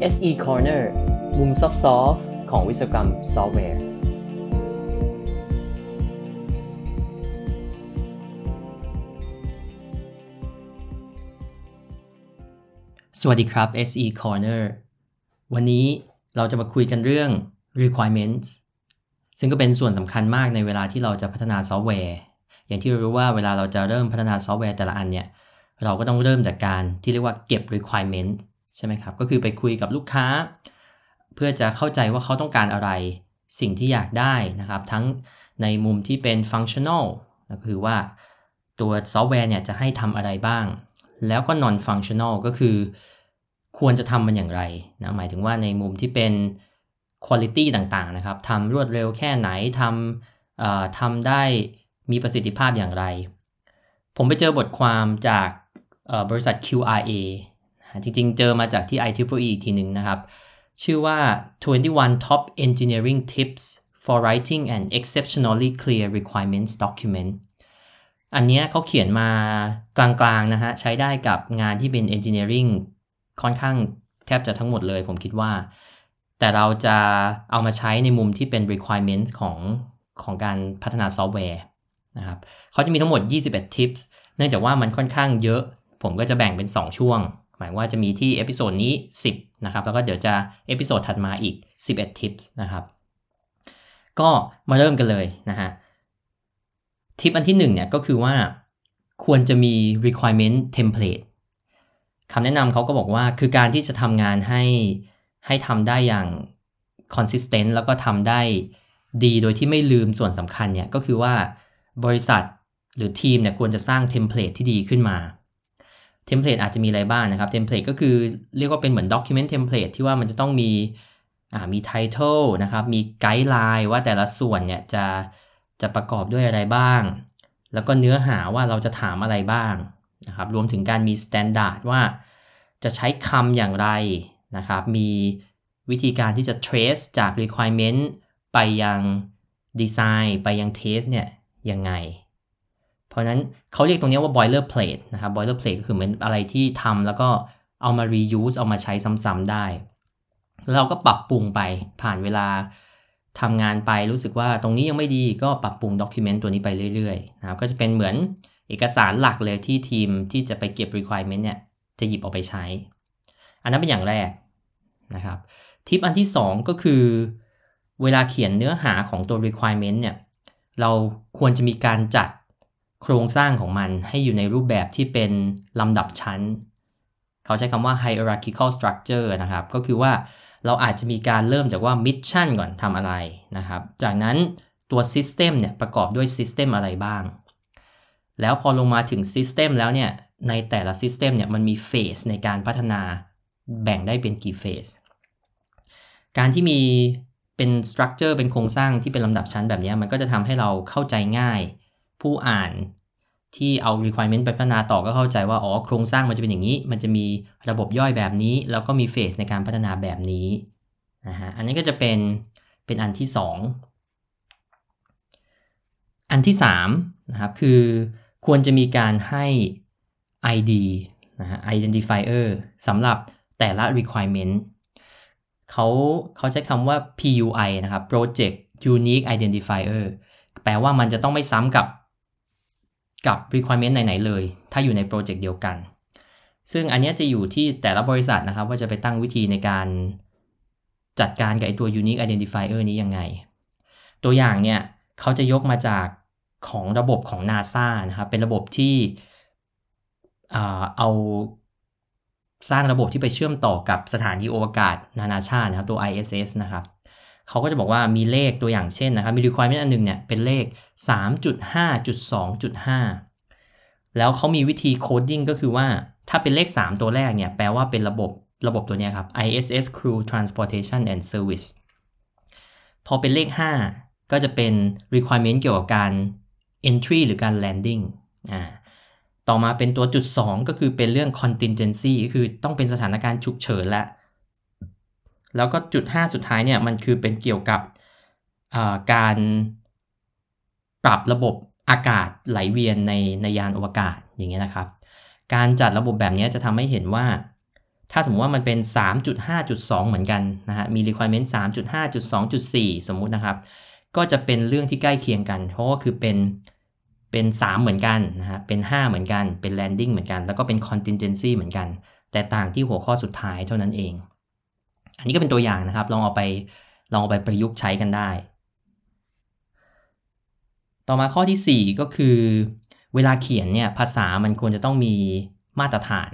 SE Corner มุม soft ของวิศวกรรมซอฟต์แวร์ สวัสดีครับ SE Corner วันนี้เราจะมาคุยกันเรื่อง requirements ซึ่งก็เป็นส่วนสำคัญมากในเวลาที่เราจะพัฒนาซอฟต์แวร์ อย่างที่เรารู้ว่าเวลาเราจะเริ่มพัฒนาซอฟต์แวร์แต่ละอันเนี่ย เราก็ต้องเริ่มจากการที่เรียกว่าเก็บ requirement ใช่ไหมครับ ก็คือไปคุยกับลูกค้า เพื่อจะเข้าใจว่าเขาต้องการอะไร สิ่งที่อยากได้นะครับ ทั้งในมุมที่เป็น functional ก็คือว่าตัวซอฟต์แวร์เนี่ยจะให้ทำอะไรบ้าง แล้วก็ non functional ก็คือ ควรจะทำมันอย่างไรนะหมายถึงว่าในมุมที่เป็น quality ต่างๆนะครับทำรวดเร็วแค่ไหนทำทำได้มีประสิทธิภาพอย่างไร ผมไปเจอบทความจากบริษัท QRA จริงๆ เจอมาจากที่ IEEE อีกทีหนึ่งนะครับ ชื่อว่า 21 Top Engineering Tips for Writing an Exceptionally Clear Requirements Document อันนี้เขาเขียนมากลางๆนะฮะ ใช้ได้กับงานที่เป็น Engineering ค่อนข้างแทบจะทั้งหมดเลยผมคิดว่า แต่เราจะเอามาใช้ในมุมที่เป็น requirements ของของการพัฒนาซอฟต์แวร์นะครับเขาจะมีทั้งหมด 21 tips เนื่องจากว่ามันค่อนข้างเยอะ ผมก็จะแบ่งเป็น 2 ช่วง หมายว่าจะมีที่ episode นี้ 10 นะครับ แล้วก็เดี๋ยวจะ episode ถัดมาอีก 11 tips นะครับ ก็มาเริ่มกันเลยนะฮะ ทิปอันที่1เนี่ยก็คือว่าควรจะมี requirement template คำแนะนำเขาก็บอกว่าคือการที่จะทำงานให้ให้ทำได้อย่าง consistent แล้วก็ทำได้ดีโดยที่ไม่ลืมส่วนสำคัญเนี่ยก็คือว่าบริษัทหรือทีมเนี่ยควรจะสร้าง template ที่ดีขึ้นมา template อาจจะมีอะไรบ้างนะครับ template ก็คือเรียกว่าเป็นเหมือน document template ที่ว่ามันจะต้องมีอ่ามี title นะครับ มี guideline ว่าแต่ละส่วนเนี่ยจะจะประกอบด้วยอะไรบ้าง แล้วก็เนื้อหาว่าเราจะถามอะไรบ้างนะครับ รวมถึงการมี standard ว่าจะใช้คำอย่างไรนะครับ มีวิธีการที่จะ trace จาก requirement ไปยังดีไซน์ไปยัง test เนี่ยยังไง ราะนั้นเขาเรียกตรงนี้ว่า boilerplate นะครับ boilerplate ก็คือเหมือนอะไรที่ทำแล้วก็เอามา reuse เอามาใช้ซ้ำๆได้แล้วเราก็ปรับปรุงไปผ่านเวลาทำงานไปรู้สึกว่าตรงนี้ยังไม่ดีก็ปรับปรุง document ตัวนี้ไปเรื่อยๆนะครับก็จะเป็นเหมือนเอกสารหลักเลยที่ทีมที่จะไปเก็บ requirement เนี่ยจะหยิบออกไปใช้ อันนั้นเป็นอย่างแรกนะครับทิปอันที่ 2 ก็คือเวลาเขียนเนื้อหาของตัว requirement เนี่ยเราควรจะมีการจัด โครงสร้างของมันให้อยู่ในรูปแบบที่เป็นลำดับชั้น เขาใช้คำว่า hierarchical structure นะครับ ก็คือว่าเราอาจจะมีการเริ่มจากว่า mission ก่อนทำอะไรนะครับ จากนั้นตัว system เนี่ยประกอบด้วย system อะไรบ้าง แล้วพอลงมาถึง system แล้วเนี่ย ในแต่ละ system เนี่ยมันมี phase ในการพัฒนาแบ่งได้เป็นกี่ phase การที่มีเป็นสตรัคเจอร์เป็นโครงสร้างที่เป็นลำดับชั้นแบบนี้มันก็จะทำให้เราเข้าใจง่าย ผู้อ่านที่เอา requirement ไปพัฒนาต่อก็เข้าใจว่า อ๋อ โครงสร้างมันจะเป็นอย่างนี้ มันจะมีระบบย่อยแบบนี้ แล้วก็มีเฟสในการพัฒนาแบบนี้นะฮะอันนี้ก็จะเป็นเป็นอันที่ 2 อันที่3นะครับคือควรจะมีการให้ ID นะฮะ identifier สำหรับแต่ละ requirement เขาเขาใช้คำว่า PUI นะครับ Project Unique Identifier แปลว่ามันจะต้องไม่ซ้ำกับ กับ requirement ไหนๆเลย ถ้าอยู่ในโปรเจกต์เดียวกัน ซึ่งอันนี้จะอยู่ที่แต่ละบริษัทนะครับ ว่าจะไปตั้งวิธีในการจัดการกับไอตัว Unique Identifier นี้ยังไง ตัวอย่างเนี่ยเขาจะยกมาจากของระบบของ NASA นะครับ เป็นระบบที่เอาสร้างระบบที่ไปเชื่อมต่อกับสถานีอวกาศนานาชาตินะครับตัว ISS นะครับ เขาก็จะบอกว่ามีเลขตัวอย่างเช่นนะครับมี requirement อันนึงเนี่ยเป็นเลข 3.5.2.5 แล้วเขามีวิธี coding ก็คือว่าถ้าเป็นเลข 3 ตัวแรกเนี่ยแปลว่าเป็นระบบระบบตัวนี้ครับ ISS Crew Transportation and Service พอเป็นเลข 5 ก็จะเป็น requirement เกี่ยวกับการ entry หรือการ landing อ่าต่อมาเป็นตัวจุด 2 ก็คือเป็นเรื่อง contingency ก็คือต้องเป็นสถานการณ์ฉุกเฉินและ แล้วก็จุด 5 สุดท้ายเนี่ยมันคือเป็นเกี่ยวกับการปรับระบบอากาศไหลเวียนในในยานอวกาศอย่างเงี้ยนะครับ การจัดระบบแบบนี้จะทำให้เห็นว่า ถ้าสมมติว่ามันเป็น 3.5.2 เหมือนกันนะฮะมี requirement 3.5.2.4 สมมุตินะครับ ก็จะเป็นเรื่องที่ใกล้เคียงกัน เพราะว่าคือเป็นเป็น 3 เหมือนกันนะฮะเป็น 5 เหมือนกันเป็น landing เหมือนกัน แล้วก็เป็น contingency เหมือนกัน แต่ต่างที่หัวข้อสุดท้ายเท่านั้นเอง อันนี้ก็เป็นตัวอย่างนะครับ ลองเอาไปลองเอาไปประยุกต์ใช้กันได้ ต่อมาข้อที่ 4 ก็คือ เวลาเขียนเนี่ยภาษามันควรจะต้องมีมาตรฐาน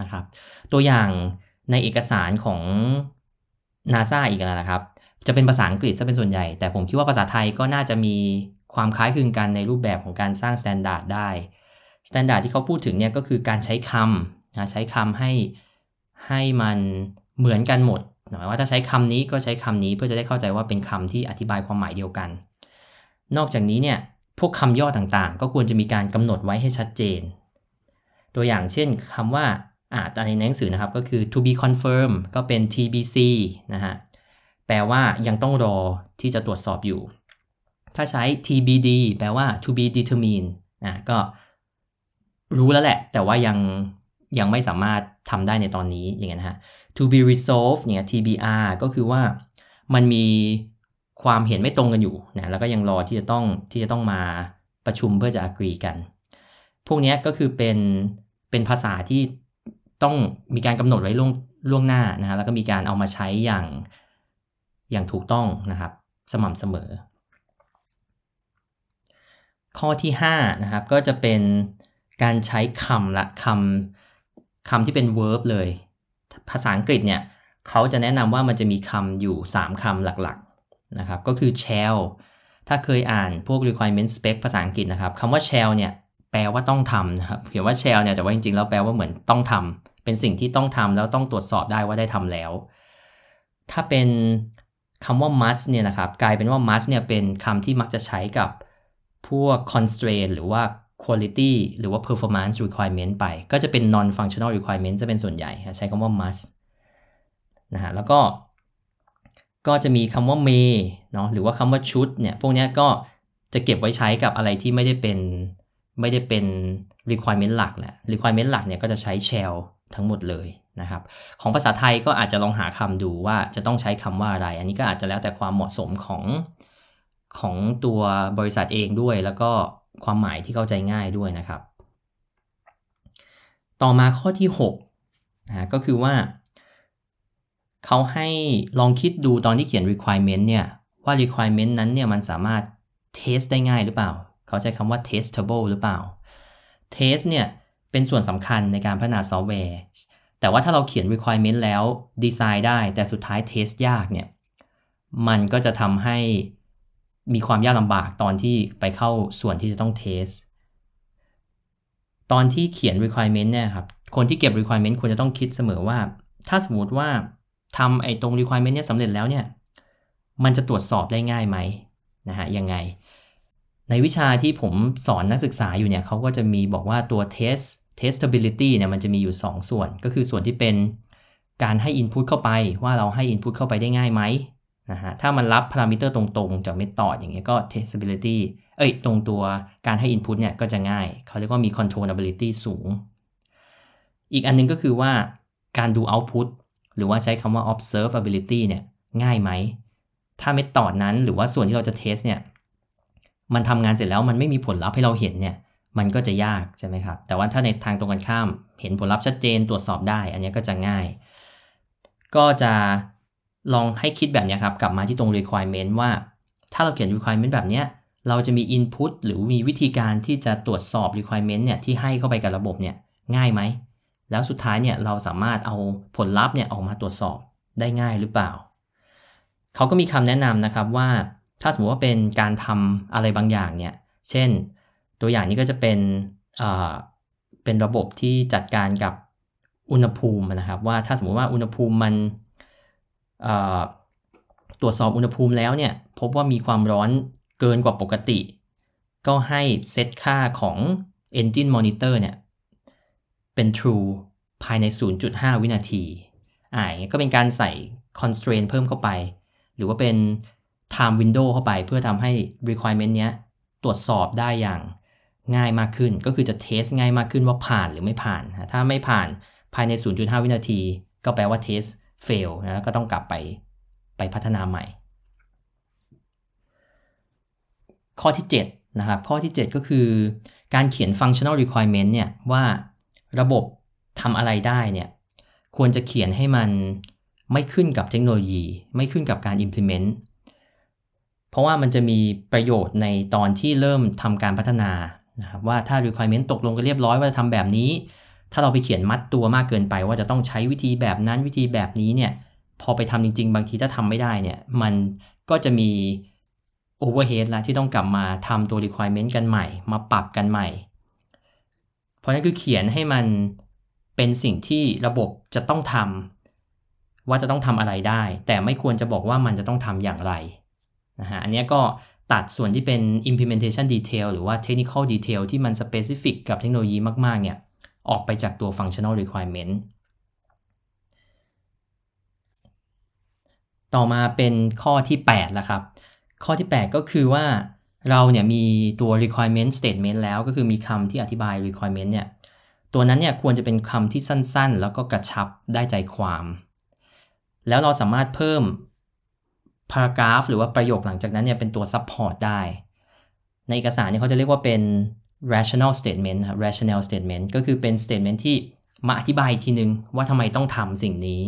นะครับ ตัวอย่างในเอกสารของ NASA อีกแล้วนะครับ จะเป็นภาษาอังกฤษซะเป็นส่วนใหญ่ แต่ผมคิดว่าภาษาไทยก็น่าจะมีความคล้ายคลึงกันในรูปแบบของการสร้าง standard ได้ standard ที่เขาพูดถึงเนี่ยก็คือการใช้คำนะใช้คำให้ให้มันเหมือนกันหมด หมายว่าถ้าใช้คำนี้ก็ใช้คำนี้เพื่อจะได้เข้าใจว่าเป็นคำที่อธิบายความหมายเดียวกัน นอกจากนี้เนี่ยพวกคำย่อต่างๆ ก็ควรจะมีการกำหนดไว้ให้ชัดเจน ตัวอย่างเช่นคำว่าอ่าในหนังสือนะครับก็คือ to be confirmed ก็เป็น TBC นะฮะแปลว่ายังต้องรอที่จะตรวจสอบอยู่ ถ้าใช้ TBD แปลว่า to be determined นะก็รู้แล้วแหละ แต่ว่ายัง ยังไม่สามารถทำได้ในตอนนี้อย่างเงี้ยนะฮะ to be resolved เนี่ย TBR ก็คือว่ามันมีความเห็นไม่ตรงกันอยู่นะแล้วก็ยังรอที่จะต้องที่จะต้องมาประชุมเพื่อจะ agree กัน พวกนี้ก็คือเป็นเป็นภาษาที่ต้องมีการกำหนดไว้ล่วงล่วงหน้านะฮะแล้วก็มีการเอามาใช้อย่างอย่างถูกต้องนะครับ สม่ำเสมอ ข้อที่5นะครับก็จะเป็นการใช้คำละคำ คำที่เป็น verb เลย ภาษาอังกฤษเนี่ยเขาจะแนะนำว่ามันจะมีคำอยู่ 3คำหลักๆนะครับก็คือ shall ถ้าเคยอ่านพวก requirement spec ภาษาอังกฤษนะครับคำว่า shall เนี่ยแปลว่าต้องทำนะครับเขียนว่า shall เนี่ยแต่ว่าจริงๆแล้วแปลว่าเหมือนต้องทำเป็นสิ่งที่ต้องทำแล้วต้องตรวจสอบได้ว่าได้ทำแล้ว ถ้าเป็นคำว่า must เนี่ยนะครับกลายเป็นว่า must เนี่ยเป็นคำที่มักจะใช้กับพวก constraint หรือว่า quality หรือว่า performance requirement ไป ก็จะเป็น non functional requirement จะเป็นส่วนใหญ่ ใช้คำว่า must นะฮะแล้วก็ก็จะมีคำว่า may เนาะหรือว่าคำว่า should เนี่ยพวกนี้ก็จะเก็บไว้ใช้กับอะไรที่ไม่ได้เป็นไม่ได้เป็น requirement หลักแหละ requirement หลักเนี่ยก็จะใช้ shall ทั้งหมดเลยนะครับ ของภาษาไทยก็อาจจะลองหาคำดูว่าจะต้องใช้คำว่าอะไร อันนี้ก็อาจจะแล้วแต่ความเหมาะสมของของตัวบริษัทเองด้วยแล้วก็ ความหมายที่เข้าใจง่ายด้วยนะครับ ต่อมาข้อที่6นะก็คือว่าเขาให้ลองคิดดูตอนที่เขียน requirement เนี่ย ว่า requirement นั้นเนี่ยมันสามารถ test ได้ง่ายหรือเปล่า เขาใช้คำว่า testable หรือเปล่า test เนี่ยเป็นส่วนสำคัญในการพัฒนาซอฟต์แวร์ แต่ว่าถ้าเราเขียน requirement แล้วดีไซน์ได้ แต่สุดท้าย test ยากเนี่ย มันก็จะทำให้ มีความยากลำบากตอนที่ไปเข้าส่วนที่จะต้อง test ตอนที่เขียน requirement เนี่ยครับ คนที่เก็บ requirement ควรจะต้องคิดเสมอว่า ถ้าสมมติว่าทำไอ้ตรง requirement เนี่ยสำเร็จแล้วเนี่ย มันจะตรวจสอบได้ง่ายไหมนะฮะ ยังไง ในวิชาที่ผมสอนนักศึกษาอยู่เนี่ยเขาก็จะมีบอกว่าตัว test testability เนี่ยมันจะมีอยู่ 2ส่วน ก็คือส่วนที่เป็นการให้ input เข้าไปว่าเราให้ input เข้าไปได้ง่ายไหม นะฮะถ้ามันรับพารามิเตอร์ตรงๆ จากเมธอดอย่างเงี้ยก็ testability เอ้ยตรงตัวการให้ input เนี่ยก็จะง่าย เขาเรียกว่ามี controllability สูง อีกอันนึงก็คือว่าการดู output หรือว่าใช้คำว่า observability เนี่ยง่ายไหม ถ้าเมธอดนั้นหรือว่าส่วนที่เราจะ test เนี่ยมันทำงานเสร็จแล้วมันไม่มีผลลัพธ์ให้เราเห็นเนี่ยมันก็จะยากใช่ไหมครับ แต่ว่าถ้าในทางตรงกันข้าม เห็นผลลัพธ์ชัดเจนตรวจสอบได้ อันนี้ก็จะง่าย ก็จะ ลองให้คิดแบบนี้ครับ กลับมาที่ตรง requirement ว่า ถ้าเราเขียน requirement แบบนี้เราจะมี input หรือมีวิธีการที่จะตรวจสอบ requirement เนี่ยที่ให้เข้าไปกับระบบเนี่ยง่ายไหม แล้วสุดท้ายเนี่ยเราสามารถเอาผลลัพธ์เนี่ยออกมาตรวจสอบได้ง่ายหรือเปล่า เขาก็มีคำแนะนำนะครับว่า ถ้าสมมติว่าเป็นการทำอะไรบางอย่างเนี่ย เช่น ตัวอย่างนี้ก็จะเป็นเป็นระบบที่จัดการกับอุณหภูมินะครับ ว่าถ้าสมมติว่าอุณหภูมิมัน ตรวจสอบอุณหภูมิแล้วเนี่ยพบว่ามีความร้อนเกินกว่าปกติ ก็ให้เซตค่าของ Engine Monitor เนี่ยเป็น true ภายใน 0.5 วินาทีอ่าก็เป็นการใส่ constraint เพิ่มเข้าไป หรือว่าเป็น time window เข้าไป เพื่อทำให้ requirement เนี้ยตรวจสอบได้อย่างง่ายมากขึ้น ก็คือจะเทสง่ายมากขึ้นว่าผ่านหรือไม่ผ่าน ถ้าไม่ผ่านภายใน 0.5 วินาที ก็แปลว่า test fail นะแล้วก็ต้องกลับไปไปพัฒนาใหม่ ข้อที่7นะครับข้อที่ 7 ก็คือ การเขียน functional requirement เนี่ยว่าระบบทำอะไรได้เนี่ยควรจะเขียนให้มันไม่ขึ้นกับเทคโนโลยี ไม่ขึ้นกับการ implement เพราะว่ามันจะมีประโยชน์ในตอนที่เริ่มทำการพัฒนานะครับว่าถ้า requirement ตกลงกันเรียบร้อยว่าจะทำแบบนี้ ถ้าเราไปเขียนมัดตัวมากเกินไป ว่าจะต้องใช้วิธีแบบนั้นวิธีแบบนี้เนี่ยพอไปทำจริง ๆ บางทีถ้าทำไม่ได้เนี่ยมันก็จะมี overhead ละที่ต้องกลับมาทำตัว requirement กันใหม่ มาปรับกันใหม่ เพราะนั้นคือเขียนให้มันเป็นสิ่งที่ระบบจะต้องทำว่าจะต้องทำอะไรได้ แต่ไม่ควรจะบอกว่ามันจะต้องทำอย่างไรนะฮะอันนี้ก็ตัดส่วนที่เป็น implementation detail หรือว่า technical detail ที่มัน specific กับเทคโนโลยีมากๆเนี่ย ออกไปจากตัว functional requirement ต่อมาเป็นข้อที่8แล้วครับ ข้อที่ 8 ก็คือว่าเราเนี่ยมีตัว requirement statement แล้วก็คือมีคำที่อธิบาย requirement เนี่ย ตัวนั้นเนี่ยควรจะเป็นคำที่สั้นๆ แล้วก็กระชับได้ใจความ แล้วเราสามารถเพิ่ม paragraph หรือว่าประโยคหลังจากนั้นเนี่ยเป็นตัว support ได้ ในเอกสารเนี่ยเขาจะเรียกว่าเป็น rational statement ครับ rational statement ก็คือเป็น statement ที่มาอธิบายทีนึงว่าทำไมต้องทำสิ่งนี้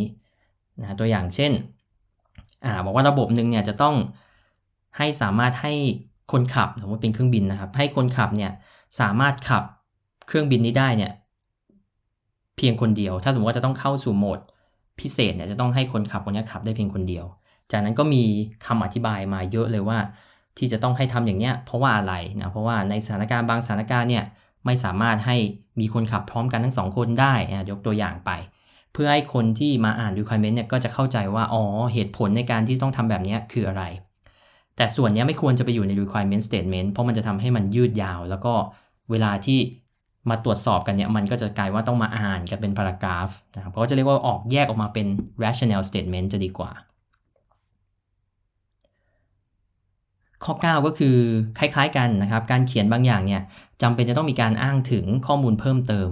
นะตัวอย่างเช่นอ่าบอกว่าระบบหนึ่งเนี่ยจะต้องให้สามารถให้คนขับสมมติเป็นเครื่องบินนะครับ ให้คนขับเนี่ยสามารถขับเครื่องบินนี้ได้เนี่ยเพียงคนเดียว ถ้าสมมติว่าจะต้องเข้าสู่โหมดพิเศษเนี่ยจะต้องให้คนขับคนนี้ขับได้เพียงคนเดียว จากนั้นก็มีคำอธิบายมาเยอะเลยว่า ที่จะต้องให้ทำอย่างเนี้ยเพราะว่าอะไรนะเพราะว่าในสถานการณ์บางสถานการณ์เนี่ยไม่สามารถให้มีคนขับพร้อมกันทั้งสองคนได้นะยกตัวอย่างไป เพื่อให้คนที่มาอ่าน requirement เนี่ยก็จะเข้าใจว่าอ๋อเหตุผลในการที่ต้องทำแบบนี้คืออะไร แต่ส่วนนี้ไม่ควรจะไปอยู่ใน requirement statement เพราะมันจะทำให้มันยืดยาว แล้วก็เวลาที่มาตรวจสอบกันเนี่ยมันก็จะกลายว่าต้องมาอ่านกันเป็นพารากราฟนะครับเพราะจะเรียกว่าออกแยกออกมาเป็น rational statement จะดีกว่า ข้อ 9 ก็คือคล้ายๆกันนะครับ การเขียนบางอย่างเนี่ยจำเป็นจะต้องมีการอ้างถึงข้อมูลเพิ่มเติม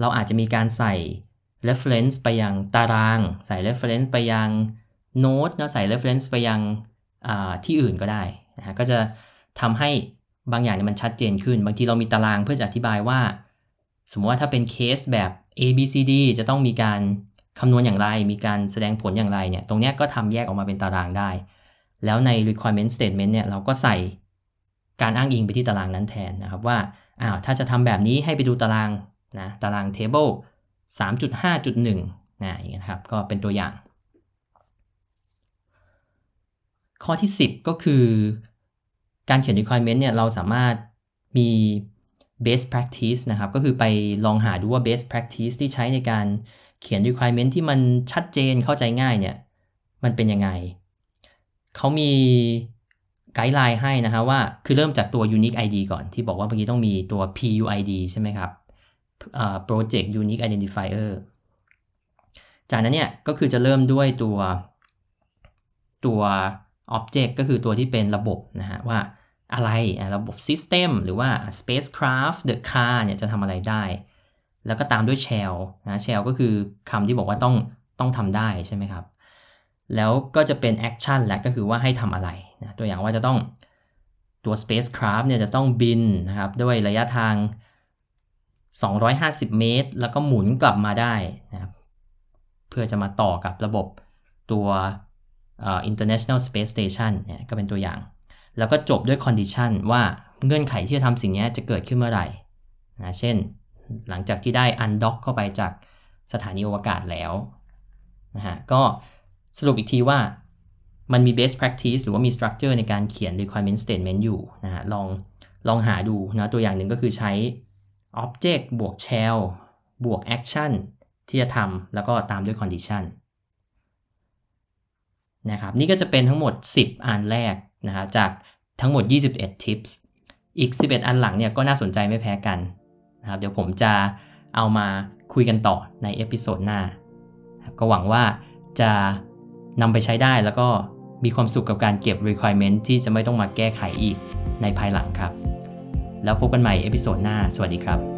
เราอาจจะมีการใส่ reference ไปยังตาราง ใส่ reference ไปยังโน้ตนะใส่ reference ไปยังที่อื่นก็ได้นะก็จะทำให้บางอย่างเนี่ยมันชัดเจนขึ้น บางทีเรามีตารางเพื่อจะอธิบายว่า สมมติว่าถ้าเป็นเคสแบบ A B C D จะต้องมีการคำนวณอย่างไร มีการแสดงผลอย่างไรเนี่ย ตรงนี้ก็ทำแยกออกมาเป็นตารางได้ แล้วใน requirement statement เนี่ยเราก็ใส่การอ้างอิงไปที่ตารางนั้นแทนนะครับว่าอ้าวถ้าจะทำแบบนี้ให้ไปดูตารางนะตาราง table 3.5.1นะอย่างนี้ครับก็เป็นตัวอย่าง ข้อที่ 10 ก็คือการเขียน requirement เนี่ยเราสามารถมี best practice นะครับก็คือไปลองหาดูว่า best practice ที่ใช้ในการเขียน requirement ที่มันชัดเจนเข้าใจง่ายเนี่ยมันเป็นยังไง เขามีไกด์ไลน์ให้นะฮะว่าคือเริ่มจากตัว unique ID ก่อนที่บอกว่าเมื่อกี้ต้องมีตัว PUID ใช่ไหมครับ project unique identifier จากนั้นเนี่ยก็คือจะเริ่มด้วยตัวตัว object ก็คือตัวที่เป็นระบบนะฮะว่าอะไรระบบ System หรือว่า Spacecraft the car เนี่ยจะทำอะไรได้ แล้วก็ตามด้วย shell นะ shell ก็คือคำที่บอกว่าต้องต้องทำได้ใช่ไหมครับ แล้วก็จะเป็น action และก็คือว่าให้ทำอะไรนะตัวอย่างว่าจะต้องตัว spacecraft เนี่ยจะต้องบินนะครับด้วยระยะทาง 250 เมตร แล้วก็หมุนกลับมาได้นะครับเพื่อจะมาต่อกับระบบตัว International Space Station เนี่ยก็เป็นตัวอย่าง แล้วก็จบด้วยคอนดิชันว่าเงื่อนไขที่จะทำสิ่งนี้จะเกิดขึ้นเมื่อไหร่นะเช่นหลังจากที่ได้อันด็อกเข้าไปจากสถานีอวกาศแล้วนะฮะก็ สรุปอีกทีว่ามันมี best practice หรือว่ามี structure ในการเขียน requirement statement อยู่นะฮะลองลองหาดูนะตัวอย่างหนึ่งก็คือใช้ object บวก shell บวก action ที่จะทำแล้วก็ตามด้วย condition นะครับนี่ก็จะเป็นทั้งหมด 10 อันแรกนะฮะจากทั้งหมด 21 tips อีก 11 อันหลังเนี่ยก็น่าสนใจไม่แพ้กันนะครับเดี๋ยวผมจะเอามาคุยกันต่อใน episode หน้า ก็หวังว่าจะ นำไปใช้ได้แล้วก็มีความสุขกับการเก็บ requirement ที่จะไม่ต้องมาแก้ไขอีกในภายหลังครับ แล้วพบกันใหม่ episode หน้า สวัสดีครับ